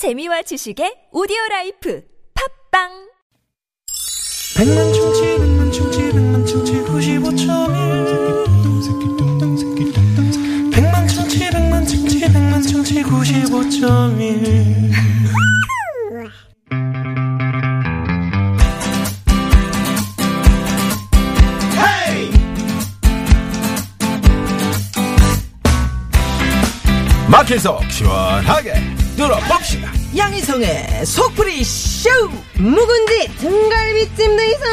재미와 지식의 오디오 라이프 팝빵! 백만 충치 백만 충치 백만 충치 95.1 백만 충치 백만 충치 백만 충치 95.1 마켓속 시원하게 들어봅시다. 양희성의 속풀이 쇼 묵은지 등갈비찜도 있어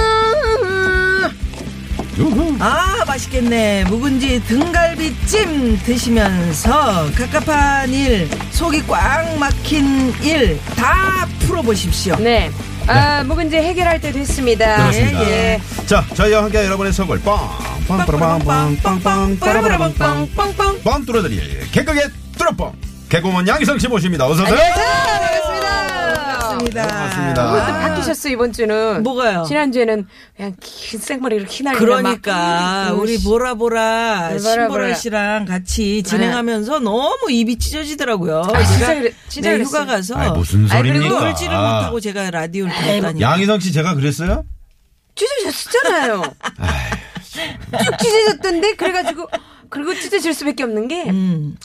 아 맛있겠네 묵은지 등갈비찜 드시면서 갑갑한 일 속이 꽉 막힌 일 다 풀어보십시오 네. 아, 묵은지 해결할 때 됐습니다. 그렇습니다. 예, 예. 자, 저희와 함께 여러분의 속을 빵빵빵빵빵빵빵빵빵빵 빵빵빵빵빵빵 빵 뚫어드릴 개그의 뚫어뻥 개그맨 양희성 씨 모십니다. 어서 오세요. 반갑습니다 네, 반갑습니다. 그것도 바뀌셨어, 이번 주는. 뭐가요? 지난주에는 그냥 긴 생머리로 휘날리는 그러니까 막, 그 우리 씨, 보라보라 네, 보라, 신보라 보라. 씨랑 같이 진행하면서 너무 입이 찢어지더라고요. 아, 진짜 그래- 진짜 네. 휴가 가서 아이, 무슨 아이, 그리고 소리입니까? 놀지를 못하고 제가 라디오를 들었다니. 양희성 씨 제가 그랬어요? 찢어졌잖아요. 쭉 찢어졌던데? 그래가지고, 그리고 찢어질 수밖에 없는 게, 음,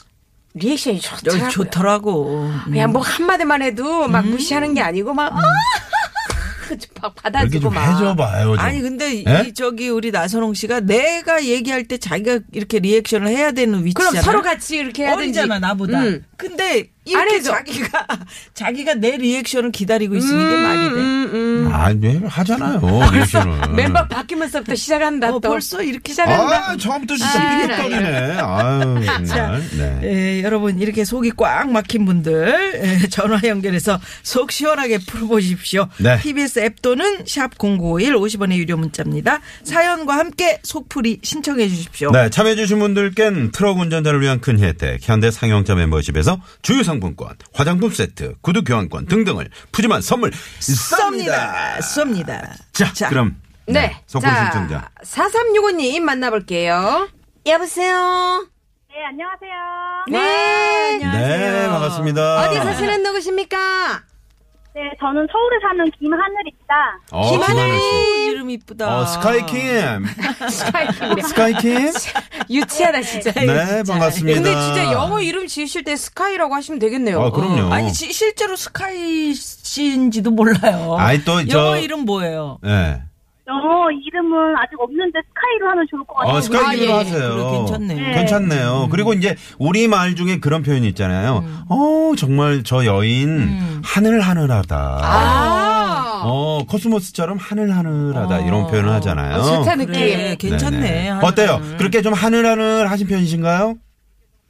리액션이 여기 좋더라고요. 좋더라고. 그냥 뭐 한마디만 해도 음. 막 무시하는 게 아니고 막, 아! 막 받아주고 좀 막. 해줘봐요. 좀. 아니 근데 예? 이 저기 우리 나선홍 씨가 내가 얘기할 때 자기가 이렇게 리액션을 해야 되는 위치잖아. 그럼 서로 같이 이렇게 해야 되지. 어리잖아 나보다. 음. 근데 안 이렇게 해줘. 자기가 자기가 내 리액션을 기다리고 있으니 이게 말이 돼. 음, 음. 아니, 하잖아요. 리액션은. 멤버 바뀌면서부터 시작한다 어, 또. 벌써 이렇게 시작한다. 아, 처음부터 진짜 삐걱거리네. 아유, 정말. 네. 예, 여러분 이렇게 속이 꽉 막힌 분들 예, 전화 연결해서 속 시원하게 풀어보십시오. 네. TBS 앱 또는 샵 #0951 50원의 유료 문자입니다. 사연과 함께 속풀이 신청해 주십시오. 네, 참여해 주신 분들께는 트럭 운전자를 위한 큰 혜택, 현대 상용차 멤버십에서 주유상 품권, 화장품 세트, 구두 교환권 등등을 푸짐한 선물 쏩니다. 쏩니다. 쏩니다. 자, 그럼 네. 속풀이 자, 신청자. 4365님 만나볼게요. 여보세요? 네, 안녕하세요. 네. 네, 반갑습니다. 어디 사시는 누구십니까? 네, 저는 서울에 사는 김하늘입니다. 어, 김하늘 씨. 이름 이쁘다. 어, 스카이킴. 스카이킴. 스카이킴? 유치하다, 진짜. 네, 반갑습니다. 근데 진짜 영어 이름 지으실 때 스카이라고 하시면 되겠네요. 아, 그럼요. 아니 시- 실제로 스카이 씨인지도 몰라요. 아니, 또 저- 영어 이름 뭐예요? 네. 영어 이름은 아직 없는데 스카이로 하면 좋을 것 같아요. 어, 스카이킴으로 아, 예. 하세요. 그래, 괜찮네. 네. 괜찮네요. 그리고 이제 우리 말 중에 그런 표현이 있잖아요. 어, 정말 저 여인 하늘하늘하다. 아. 어, 코스모스처럼 하늘하늘하다 이런 표현을 하잖아요. 어, 좋다, 느낌. 그래, 괜찮네. 네네. 하늘하늘. 어때요? 그렇게 좀 하늘하늘 하신 편이신가요?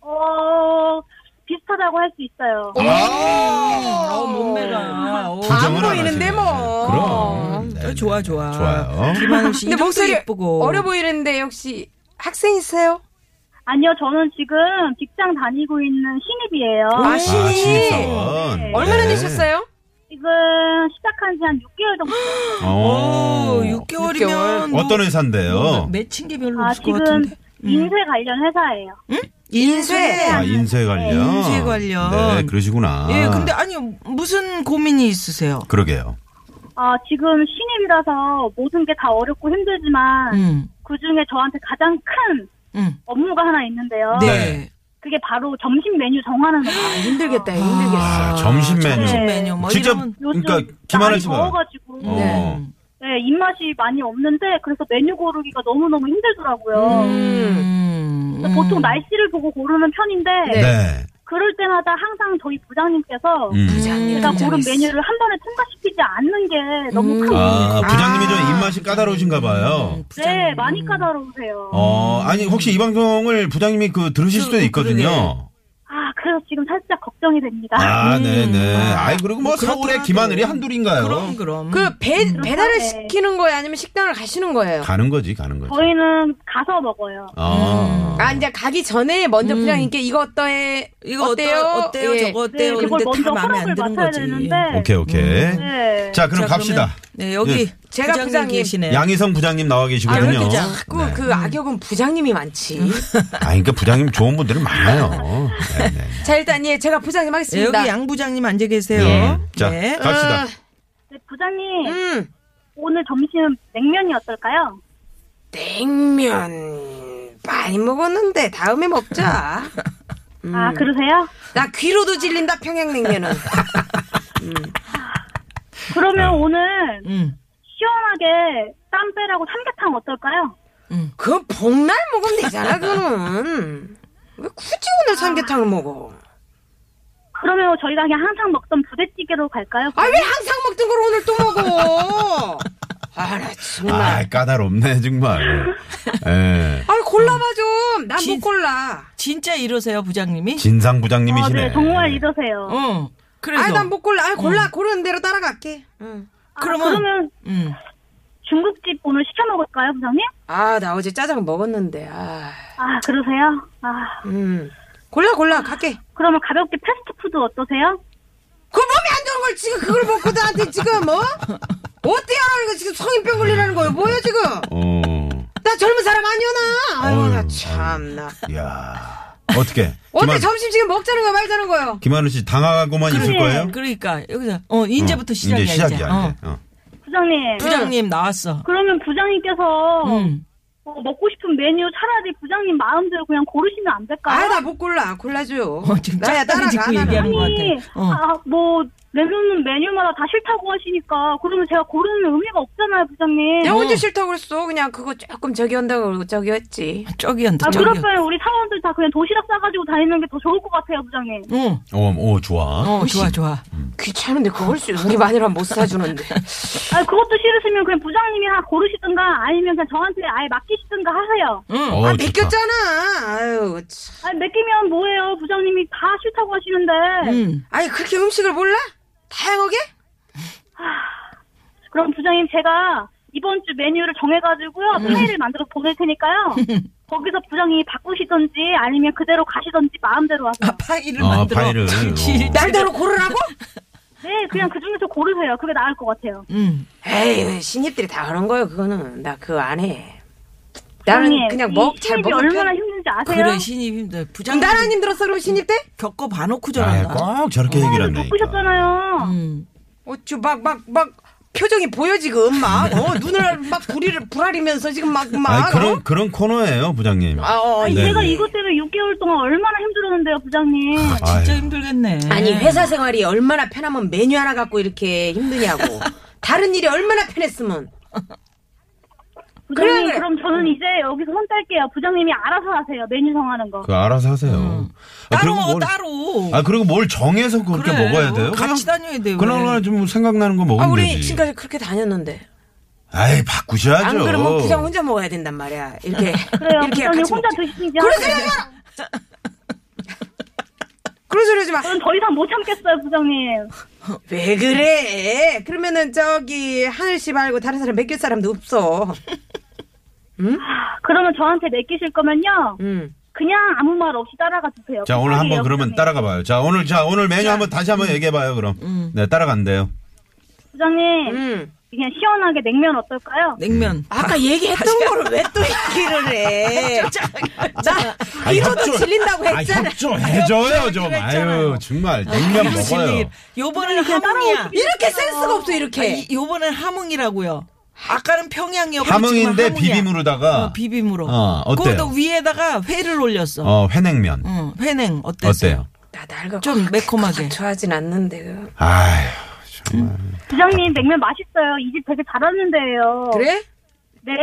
어, 비슷하다고 할 수 있어요. 어, 몸매가. 어, 부정을 안 보이는데. 뭐. 그럼. 네, 어, 좋아, 좋아. 좋아요. 김하늘 씨 근데 목소리 예쁘고. 어려 보이는데 혹시 학생이세요? 아니요, 저는 지금 직장 다니고 있는 신입이에요. 아, 아, 신입. 신입사원. 네. 얼마나 네. 되셨어요? 지금 시작한 지 한 6개월 정도. 어. 오, 6개월이면. 뭐 어떤 회사인데요? 맺힌 게 별로 아, 없을 것 지금 같은데. 인쇄 관련 회사예요. 인쇄. 아, 인쇄 관련. 인쇄 관련. 네, 그러시구나. 예, 근데 아니, 무슨 고민이 있으세요? 그러게요. 아, 지금 신입이라서 모든 게 다 어렵고 힘들지만 음, 그 중에 저한테 가장 큰 음. 업무가 하나 있는데요. 네. 그게 바로 점심 메뉴 정하는 거예요. 힘들겠다, 힘들겠어. 아, 점심 메뉴. 점심 네. 메뉴. 뭐 직접 이러면. 요즘 그러니까 날이 씨가 더워가지고 어. 네, 입맛이 많이 없는데 그래서 메뉴 고르기가 너무너무 힘들더라고요. 음, 보통 날씨를 보고 고르는 편인데 네. 그럴 때마다 항상 저희 부장님께서 음. 제가 고른 메뉴를 한 번에 통과시키지 않는 게 너무 큰 아. 부장님이 좀 입맛이 까다로우신가 봐요. 네, 많이 까다로우세요. 어, 아니, 혹시 이 방송을 부장님이 그 들으실 수도 있거든요. 아, 걱정이 됩니다. 아, 네네. 아이, 그리고 뭐 서울에 그렇더라도. 김하늘이 한둘인가요? 그럼, 그럼. 그 배, 음. 배달을 네. 시키는 거예요? 아니면 식당을 가시는 거예요? 가는 거지, 가는 거지. 저희는 가서 먹어요. 아. 아, 이제 가기 전에 먼저 부장님께 이거 어떠해? 이거 어때요? 어때요? 예. 저거 어때요? 네, 근데 다 먼저 마음에 안 허락을 드는 맡아야 거지. 되는데. 오케이, 오케이. 네. 자, 그럼 자, 갑시다. 그러면, 네, 여기 네. 제가 부장님 부장님. 계시네요. 양희성 부장님 나와 아, 왜 계시거든요. 이렇게 자꾸 네. 그 악역은 부장님이 많지. 아, 그러니까 부장님 좋은 분들은 많아요. 네 네. 자, 일단, 예, 제가 부장 부장님 네, 하겠습니다. 여기 양 부장님 앉아 계세요. 예. 자, 네. 갑시다. 네, 부장님, 음, 오늘 점심 냉면이 어떨까요? 냉면 많이 먹었는데 다음에 먹자. 음. 아, 그러세요? 나 귀로도 질린다 평양냉면은. 그러면 네. 오늘 음. 시원하게 땀 빼라고 삼계탕 어떨까요? 그 복날 먹으면 되잖아 그거는. 왜 굳이 오늘 삼계탕을 먹어? 그러면 저희가 그냥 항상 먹던 부대찌개로 갈까요? 아 왜 항상 먹던 걸 오늘 또 먹어? 아 나 정말. 아, 까다롭네, 정말. 예. 아 골라봐 좀. 난 진- 못 골라. 진짜 이러세요, 부장님이? 진상 아, 부장님이시네. 네, 정말 이러세요. 어. 그래서. 아 난 못 골라. 아 골라 고르는 대로 따라갈게. 응. 아, 그러면- 그러면 음. 중국집 오늘 시켜 먹을까요, 부장님? 아 나 어제 짜장 먹었는데. 아. 아, 그러세요? 아, 음. 골라 골라 갈게. 그러면 가볍게 패스트푸드 어떠세요? 그 몸에 안 좋은 걸 지금 그걸 먹고 나한테 지금 뭐? 어때요? 이거 지금 성인병 걸리라는 거예요? 뭐야 지금? 어. 나 젊은 사람 아니오나? 아유 나 참나. 이야. 어떻게? 어때 김한, 점심 지금 먹자는 거야 말자는 거예요? 김한우 씨 당하고만 있을 거예요? 그러니까 여기서 어 이제부터 시작이야 이제 시작이야, 어. 이제. 어. 부장님. 부장님 나왔어. 그러면 부장님께서 음. 어, 먹고 싶은 메뉴 차라리 부장님 마음대로 그냥 고르시면 안 될까요? 아 나 못 골라 골라줘요. 어, 지금 나야 따라가 얘기하는 것 같아. 어. 아, 뭐, 메뉴는 메뉴마다 다 싫다고 하시니까, 그러면 제가 고르는 의미가 없잖아요, 부장님. 내가 언제 싫다고 그랬어? 그냥 그거 조금 저기 한다고 저기 했지. 저기 한다 아, 저기. 그럴 바에 우리 사원들 다 그냥 도시락 싸가지고 다니는 게 더 좋을 것 같아요, 부장님. 어. 어, 오, 좋아. 어 좋아 좋아. 귀찮은데 그걸 수 우리 마누라 못 사주는데. 아, 그것도 싫으시면 그냥 부장님이 하나 고르시든가, 아니면 그냥 저한테 아예 맡기시든가 하세요. 응. 어, 아 좋다. 맡겼잖아. 아유 참. 아니, 맡기면 뭐예요, 부장님이 다 싫다고 하시는데. 음. 아니 그렇게 음식을 몰라? 다양하게? 그럼 부장님 제가 이번 주 메뉴를 정해가지고요, 파일을 만들어 보낼 테니까요. 거기서 부장님이 바꾸시던지, 아니면 그대로 가시던지 마음대로 하세요. 아 파일을 어, 만들어. 파일을. 어. 날대로 고르라고? 네, 그냥 그 중에서 고르세요. 그게 나을 것 같아요. 음. 에이 신입들이 다 하는 거예요 그거는 나 그거 안 해. 나는 그냥 이먹잘 신입이 먹는 얼마나 편. 힘든지 아세요? 그래 신입 힘들. 부장 나는 안 힘들었어 그럼 신입 때? 겪어 봐놓고 아, 저런다. 꼭 저렇게 얘기를 한다니까. 바꾸셨잖아요. 음. 어쭈 막막 막 표정이 보여 지금 막 어, 눈을 막 부리를 불아리면서 지금 막막 아니, 그런, 그런 코너예요, 부장님. 아, 어, 아니, 네, 제가 네. 이것 때문에 6개월 동안 얼마나 힘들었는데요, 부장님. 진짜 아유. 힘들겠네. 아니 회사 생활이 얼마나 편하면 메뉴 하나 갖고 이렇게 힘드냐고 다른 일이 얼마나 편했으면 부장님, 그래. 그럼 저는 이제 여기서 손 뗄게요. 부장님이 알아서 하세요. 메뉴 정하는 거. 그 알아서 하세요. 아, 따로 그리고 뭘, 따로. 아, 그리고 뭘 정해서 그렇게 그래. 먹어야 돼요? 같이 다녀야 돼요. 그나마 좀 생각나는 거 아 먹으면 우리 되지. 지금까지 그렇게 다녔는데 아이, 바꾸셔야죠. 안 그러면 부장 혼자 먹어야 된단 말이야 이렇게 그래요. 이렇게 부장님 같이 혼자 먹자. 드시든지 그런. 소리 하지 마라 그런 소리 하지 저는 더 이상 못 참겠어요, 부장님. 마왜 그래 그러면은 저기 하늘 씨 말고 다른 사람 맡길 사람도 없어 그러면 저한테 맡기실 거면요. 음. 그냥 아무 말 없이 따라가 주세요. 자, 오늘 한번 그러면. 따라가 봐요. 자, 오늘, 자, 오늘 메뉴 한번 다시 한번 얘기해 봐요, 그럼. 네, 따라간대요. 부장님, 음. 그냥 시원하게 냉면 어떨까요? 냉면. 아까 얘기했던 거를 왜 또 얘기를 해? 나 아니, 이거도 협조- 질린다고 아, 했잖아. 협조해줘요, 좀. 아유, 정말. 냉면 먹어요. 요번에는 함흥이야. 이렇게 센스가 없어 이렇게. 아니, 요번엔 함흥이라고요. 아까는 평양이었고 함흥인데. 비빔으로다가. 어, 비빔으로. 어, 어때요? 그것도 위에다가 회를 올렸어. 어, 회냉면. 응, 회냉 어땠어요? 어때요? 나 날가 좀 매콤하게. 좋아하진 않는데. 그. 아휴, 정말. 부장님, 냉면 맛있어요. 이 집 되게 잘하는 데예요. 그래? 네.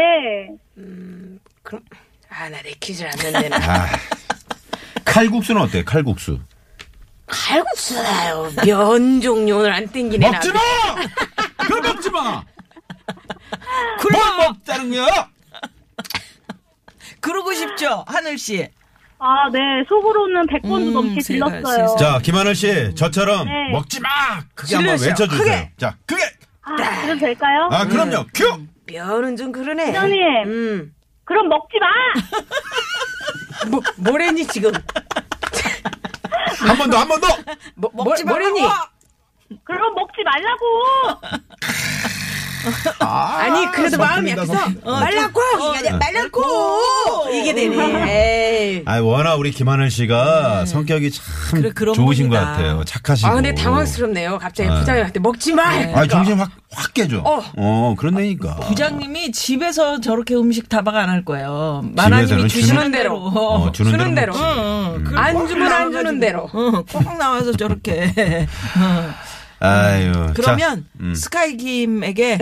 그럼 아 나 내키질 않는데 나. 아. 칼국수는 어때 요? 칼국수. 칼국수다요. 면 종류 오늘 안 땡기네. 먹지 마! 그럼 먹지 마! 뭘 먹자는 거야? 그러고 싶죠, 하늘 씨. 아, 네. 속으로는 100번도 음, 넘게 제가 질렀어요. 자, 김하늘 씨, 저처럼 네. 먹지 마! 크게 한번 질러주세요. 외쳐주세요. 크게. 자, 크게! 아, 그래도 될까요? 아, 그럼요. 큐! 면은 좀 그러네. 부장님, 음. 그럼 먹지 마! 뭐 뭐랬니 지금? 한 번 더, 한 번 더! 뭐, 뭐 먹지 뭐랬니? 말라고! 그럼 먹지 말라고! 아 니 그래도 마음이 약해서 성품. 말랐고 이게 아니라 말랐고 이게 되네. 에이. 아, 워낙 우리 김하늘 씨가 성격이 참 네. 그래, 그런 좋으신 것 분이다. 같아요. 착하시고. 아 근데 당황스럽네요. 갑자기 아. 부장님 한테 먹지 마. 아, 정신 확, 확 깨져. 어. 어, 그런다니까. 부장님이 집에서 저렇게 음식 타박 안 할 거예요. 집에서는 마나님이 주시는 주는 대로. 대로. 어, 주는, 주는 대로. 대로. 먹지. 응, 그걸 안꼭 주면 안 주는. 대로. 응, 꼭 나와서 저렇게. 어. 아유. 그러면 자, 음. 스카이 김에게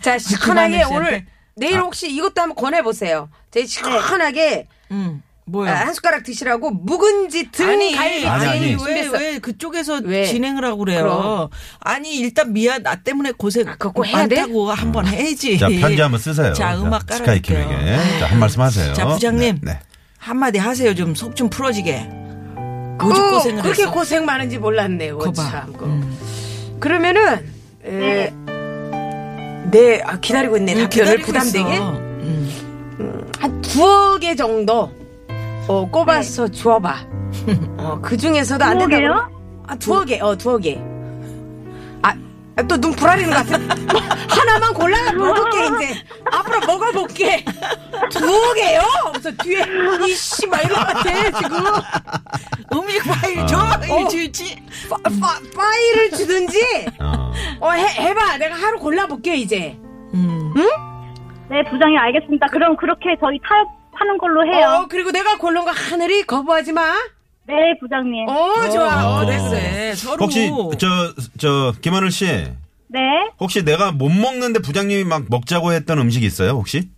자 시원하게 오늘. 내일 혹시 이것도 한번 권해 보세요. 제 시원하게 음, 아, 뭐야? 한 숟가락 드시라고 묵은지 등 갈비 아니, 아니. 찜 왜, 준비했어. 왜 그쪽에서 왜? 진행을 하고 그래요? 그럼. 아니, 일단 미안, 나 때문에 고생 아, 그거 해야 돼? 많다고 한번 해야지. 자, 편지 한번 쓰세요. 자, 음악 스카이 깔아줄게요. 킴에게. 자, 한 말씀 하세요. 자, 부장님. 네. 네. 한마디 하세요. 좀 속좀 풀어지게. 어, 오죽 고생을 그렇게 했어. 고생 많은지 몰랐네요. 참. 그. 음. 그러면은 에, 네 아, 기다리고 있네 응, 답변을 기다리고 부담되게 있어. 음. 한 두어 개 정도 어, 꼽아서 주어봐. 어, 그 중에서도 안 된다. 두어 그러면- 아 개, 어 개. 아. 또눈 불아리는 것 같아. 하나만 골라 먹을게 이제 앞으로 먹어볼게. 두어 개요? 그래서 뒤에 이씨 막 이런 것 같아 지금. 음식 파일 줘. 어. 이 주지. 파, 파, 파일을 주든지. 어. 어 해, 해봐. 내가 하루 골라볼게 이제. 음. 네, 부장님 알겠습니다. 그럼 그렇게 저희 타협하는 걸로 해요. 어 그리고 내가 고른 거 하늘이 거부하지 마. 네, 부장님. 어 좋아. 어. 어, 그래, 됐어. 그래. 서로. 혹시, 저, 저, 김하늘 씨. 네. 혹시 내가 못 먹는데 부장님이 막 먹자고 했던 음식 있어요, 혹시?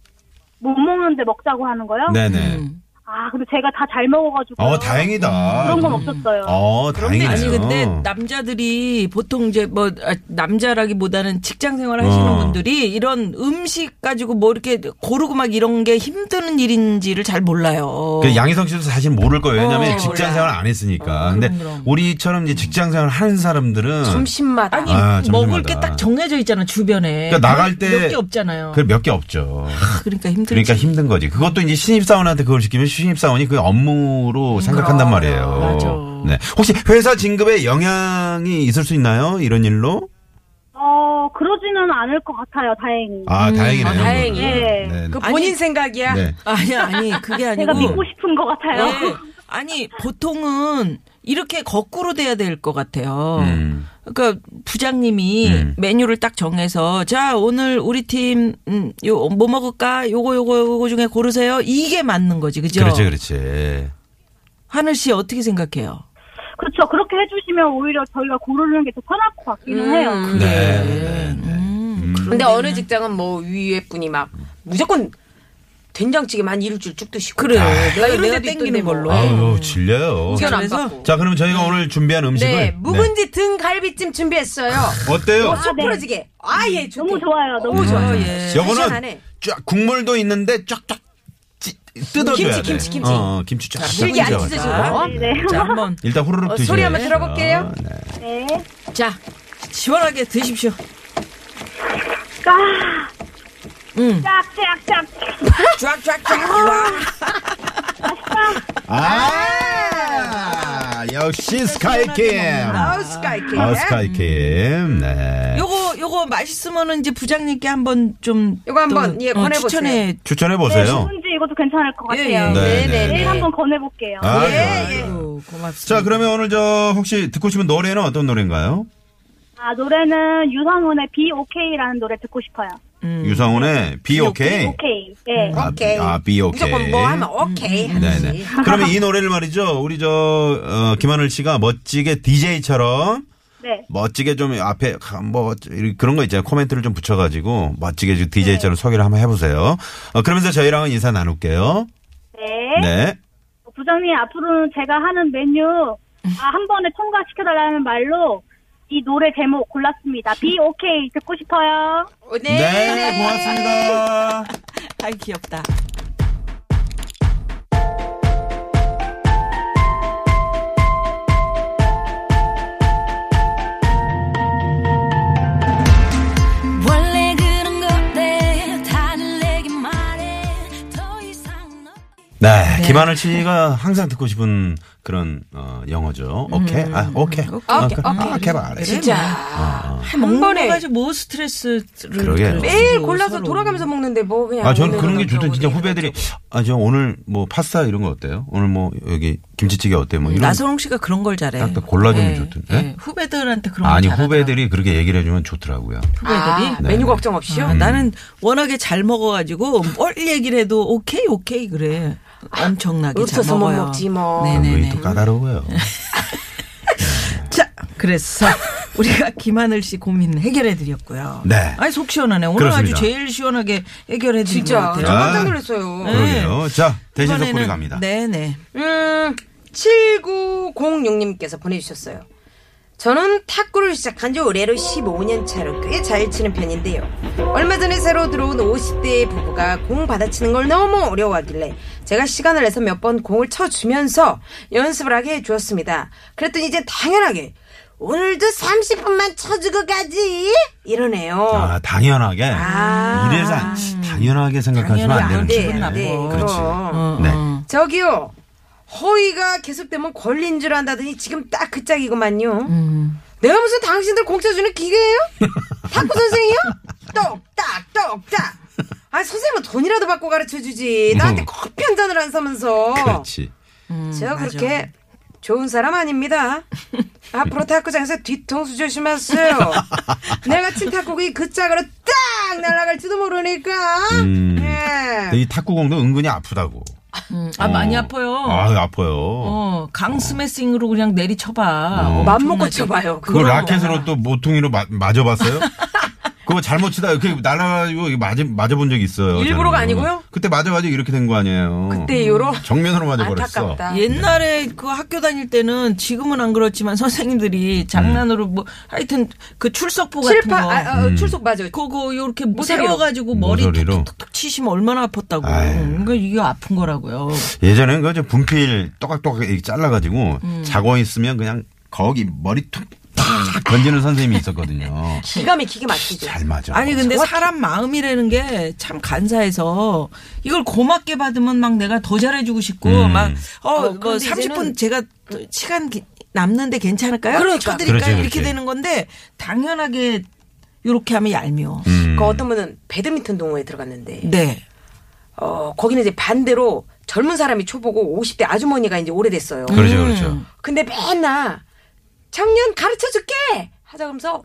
못 먹는데 먹자고 하는 거요? 네네. 음. 아, 근데 제가 다 잘 먹어가지고. 어, 다행이다. 그런 건 없었어요. 어, 다행이네요. 아니 근데 남자들이 보통 이제 뭐 아, 남자라기보다는 직장 생활 하시는 어. 분들이 이런 음식 가지고 뭐 이렇게 고르고 막 이런 게 힘든 일인지를 잘 몰라요. 그 양희성 씨도 사실 모를 거예요. 왜냐면 어, 직장 몰라. 생활 안 했으니까. 어, 근데 그럼, 그럼. 우리처럼 이제 직장 생활 하는 사람들은 점심마다. 아니 아, 먹을 점심마다. 게딱 정해져 있잖아 주변에. 그러니까 나갈 때 몇 개 없잖아요. 그 몇 개 없죠. 그러니까 힘들지. 그러니까 힘든 거지. 그것도 이제 신입 사원한테 그걸 시키면 신입사원이 그 업무로 생각한단 말이에요. 맞아. 네. 혹시 회사 진급에 영향이 있을 수 있나요? 이런 일로? 어, 그러지는 않을 것 같아요, 다행히. 아, 다행이네요. 아, 다행히. 네. 네. 그 본인 아니, 생각이야. 네. 아니 아니 그게 아니고. 제가 믿고 싶은 것 같아요. 네. 아니 보통은 이렇게 거꾸로 돼야 될 것 같아요. 음. 그러니까 부장님이 음. 메뉴를 딱 정해서 자 오늘 우리 팀요뭐 먹을까 요거 요거 요거 중에 고르세요 이게 맞는 거지 그죠? 그렇지, 그렇지. 하늘 씨 어떻게 생각해요? 그렇죠. 그렇게 해주시면 오히려 저희가 고르는 게 더 편할 것 같기는 해요. 음. 네. 네, 네. 음, 근데 어느 직장은 뭐 위에 분이 막 무조건 된장찌개만 한 일주일 쭉 드시고. 그래 내가 이런 데도 땡기는. 걸로. 아유, 질려요. 의견 안 그래서 받고. 자, 그러면 저희가 오늘 준비한 음식을. 네, 묵은지 등 갈비찜 준비했어요. 어때요? 어, 속 네. 풀어지게. 아, 예, 좋대. 너무 좋아요. 너무 오, 좋아요. 좋아요. 예. 요거는 시원하네. 쫙 국물도 있는데 쫙쫙 찌- 뜯어줘야 김치, 돼. 김치, 김치. 어, 어, 김치 쫙. 길게 안. 찢어지고. 네, 네. 자 한번 일단 후루룩 어, 드셔요. 소리 한번 들어볼게요. 네. 네. 자 시원하게 드십시오. 까, 음. 짝, 짝, 짝. 쫙쫙쫙. 아, 역시 스카이킴. 아우, 스카이캐. 아, 스카이킴. 네. 요거 요거 맛있으면은 이제 부장님께 한번 좀 요거 한번, 또, 예, 어, 권해 보세요. 추천해 추천해 네, 보세요. 누군지 이것도 괜찮을 것 예, 같아요. 예. 네, 네, 내일 네. 한번 권해 볼게요. 아, 예. 예. 고맙습니다. 자, 그러면 오늘 저 혹시 듣고 싶은 노래는 어떤 노래인가요? 아, 노래는 유상훈의 Be OK라는 노래 듣고 싶어요. 음. 유상훈의 Be OK. 오케이. 예. 아, 오케이. 아, Be OK. 무조건 뭐 하면 오케이. 네네. 하듯이. 그러면 이 노래를 말이죠. 우리 저, 어, 김하늘 씨가 멋지게 DJ처럼 네. 멋지게 좀 앞에 가- 뭐 그런 거 있잖아요. 코멘트를 좀 붙여가지고 멋지게 좀 DJ처럼 소개를 한번 해보세요. 어, 그러면서 저희랑은 인사 나눌게요. 네. 네. 부장님, 앞으로는 제가 하는 메뉴, 아, 한 번에 통과시켜달라는 말로 이 노래 제목 골랐습니다. Be OK 듣고 싶어요. 네. 네, 고맙습니다. 아이 귀엽다. 네, 김하늘 씨가 항상 듣고 싶은 그런 어, 영어죠. 오케이, 아, 오케이, 오케이, 아, 오케이, 아, 오케이. 말해. 진짜. 어, 한한 번에 가지고 뭐 스트레스를 그러게요. 매일 주고 골라서 서로. 돌아가면서 먹는데 뭐 그냥. 아, 저는 그런 게 좋던 어쩌고 진짜 후배들이 어쩌고. 아, 저 오늘 뭐 파스타 이런 거 어때요? 오늘 뭐 여기 김치찌개 어때? 뭐 이런 나선홍 씨가 그런 걸 잘해. 딱딱 골라주면 예, 좋던데? 예. 후배들한테 그런 걸 아니 잘하더라고. 후배들이 그렇게 얘기를 해주면 좋더라고요. 후배들이 아, 네, 메뉴 네. 걱정 없이요? 아, 나는 워낙에 잘 먹어가지고 뭘 얘기를 해도 오케이 오케이 그래. 엄청나게 잘 먹어요. 먹지 뭐. 네네네. 또 까다로워요. 자, 그래서 우리가 김하늘 씨 고민 해결해 드렸고요. 네. 아니 속 시원하네. 오늘 그렇습니다. 아주 제일 시원하게 해결해 드린 것 진짜. 같아요. 저 아. 깜짝 놀랐어요. 그러게요. 자 대신 이번에는- 속보리 갑니다. 네네. 음, 7906님께서 보내주셨어요. 저는 탁구를 시작한 지 올해로 15년 차로 꽤 잘 치는 편인데요. 얼마 전에 새로 들어온 50대 부부가 공 받아치는 걸 너무 어려워하길래 제가 시간을 내서 몇 번 공을 쳐주면서 연습을 하게 해주었습니다. 그랬더니 이제 당연하게 오늘도 30분만 쳐주고 가지 이러네요. 아 당연하게 아. 이래서 안- 당연하게 생각하시면 안 되는 당연하게 거예요. 기분 나빠. 그렇지. 그럼. 어, 네. 어. 저기요. 허위가 계속되면 걸린 줄 안다더니 지금 딱 그 짝이구만요. 음. 내가 무슨 당신들 공짜 주는 기계예요? 탁구 선생이요? 똑딱 똑딱. 아 선생님은 돈이라도 받고 가르쳐 주지. 나한테 음. 커피 한 잔을 안 사면서. 그렇지. 음, 제가 맞아. 그렇게 좋은 사람 아닙니다. 앞으로 탁구장에서 뒤통수 조심하세요. 내가 친 탁구기 그 짝으로 딱 날아갈지도 모르니까. 음. 예. 이 탁구공도 은근히 아프다고. 음, 아 많이 어. 아파요. 아 아파요. 어, 강 스매싱으로 그냥 내리쳐봐. 어. 맘 먹고 엄청나게. 쳐봐요. 그거 그거. 라켓으로 또 모퉁이로 마- 맞아봤어요? 그거 잘못 치다 이렇게 날아가지고 맞아, 맞아본 적이 있어요. 일부러가 저는. 아니고요? 그때 맞아가지고 이렇게 된 거 아니에요. 그때 이후로 정면으로 맞아버렸어. 안타깝다. 옛날에 그 학교 다닐 때는 지금은 안 그렇지만 선생님들이 장난으로 뭐 하여튼 그 출석부 같은 칠파 거 아, 아, 음. 출석 맞아요. 그거 이렇게 모서리로. 세워가지고 머리 모서리로. 툭툭툭 치시면 얼마나 아팠다고. 아유. 그러니까 이게 아픈 거라고요. 예전엔 그저 분필 또각또각 이렇게 잘라가지고 음. 자고 있으면 그냥 거기 머리 툭탁 던지는 선생님이 있었거든요. 기가 막히게 맞히죠. 잘 맞아. 아니 근데 사람 마음이라는 게 참 간사해서 이걸 고맙게 받으면 막 내가 더 잘해주고 싶고 음. 막어뭐 어, 근데 30분 이제는- 제가 또 시간 기- 남는데 괜찮을까요? 그러니까. 쳐드릴까요? 그렇지, 이렇게 그렇지. 되는 건데 당연하게 이렇게 하면 얄미워. 음. 그 어떤 분은 배드민턴 동호회 들어갔는데 네. 어 거기는 이제 반대로 젊은 사람이 초보고 50대 아주머니가 이제 오래됐어요. 그렇죠, 그렇죠. 근데 맨날 작년 가르쳐 줄게 하자 그러면서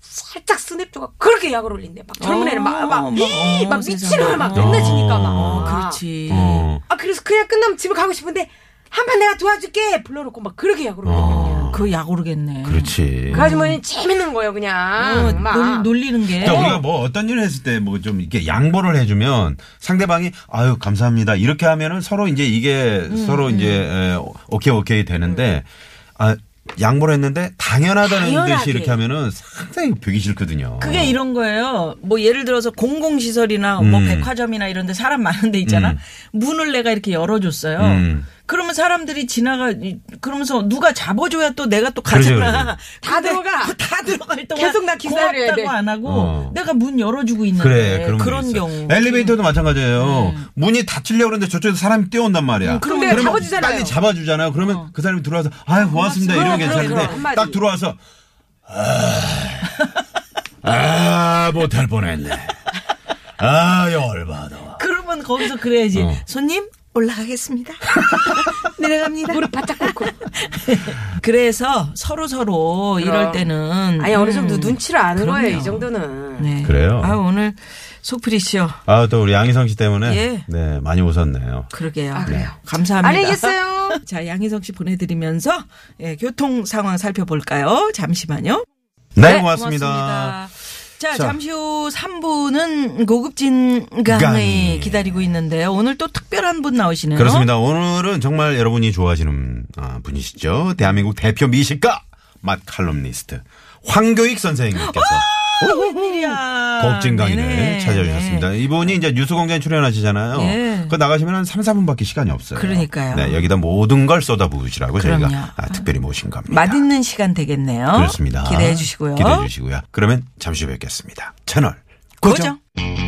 살짝 스냅조가 그렇게 약을 올린대. 막 젊은 애는 막, 막, 어, 이, 어, 막 세상에. 미치는 막 어. 혼내지니까 막. 어, 그렇지. 어. 아 그래서 그냥 끝나면 집에 가고 싶은데 한 판 내가 도와줄게 불러놓고 막 그렇게 약을 올린대. 어. 그거 약 오르겠네. 그렇지. 그 아주머니 재밌는 거예요 그냥. 어, 막. 놀, 놀리는 게. 그러니까 우리가 뭐 어떤 일을 했을 때 뭐 좀 이렇게 양보를 해주면 상대방이 아유 감사합니다 이렇게 하면은 서로 이제 이게 음, 서로 이제 에, 오케이 오케이 되는데 아 양보를 했는데 당연하다는 당연하게. 듯이 이렇게 하면은 상당히 보기 싫거든요. 그게 이런 거예요. 뭐 예를 들어서 공공시설이나 뭐 음. 백화점이나 이런 데 사람 많은 데 있잖아. 음. 문을 내가 이렇게 열어줬어요. 음. 그러면 사람들이 지나가, 이- 그러면서 누가 잡아줘야 또 내가 또 가잖아. 그러죠. 다 근데 들어가. 그다 들어갈 동안 계속 나 기다려야 고맙다고 돼. 안 하고 어. 내가 문 열어주고 있는데 그래 그런, 게. 경우. 엘리베이터도 마찬가지예요. 문이 닫히려고 그러는데 저쪽에서 사람이 뛰어온단 말이야. 음, 그러면 잡아주잖아요. 빨리 잡아주잖아요. 그러면 그 사람이 들어와서 아유 고맙습니다 그럼, 이러면 그럼, 괜찮은데 그럼. 딱 들어와서 아 못할 뻔했네. 아 열받아. 그러면 거기서 그래야지. 어. 손님 올라가겠습니다. 내려갑니다. 무릎 바짝 꿇고. 그래서 서로 서로 이럴 때는 아니 어느 음, 정도 눈치를 아는 그럼요. 거예요 이 정도는. 네. 그래요? 아 오늘 속풀이 쇼아또 우리 양희성 씨 때문에 예. 네 많이 웃었네요. 그러게요. 아, 그래요? 감사합니다. 안녕히 계세요. 자 양희성 씨 보내드리면서 예, 교통 상황 살펴볼까요? 잠시만요. 네, 고맙습니다. 자, 자. 잠시 후 3부는 고급진 강의. 기다리고 있는데요. 오늘 또 특별한 분 나오시네요. 그렇습니다. 오늘은 정말 여러분이 좋아하시는 아, 분이시죠. 대한민국 대표 미식가 맛 칼럼니스트 황교익 선생님께서 웬일이야. 고급진 강의를 네네. 찾아주셨습니다. 이분이 이제 뉴스공장에 출연하시잖아요. 예. 그 나가시면 한 3, 4분밖에 시간이 없어요. 그러니까요. 네, 여기다 모든 걸 쏟아부으시라고 그럼요. 저희가 아, 특별히 모신 겁니다. 맛있는 시간 되겠네요. 그렇습니다. 기대해 주시고요. 기대해 주시고요. 그러면 잠시 뵙겠습니다. 채널 고정. 고정.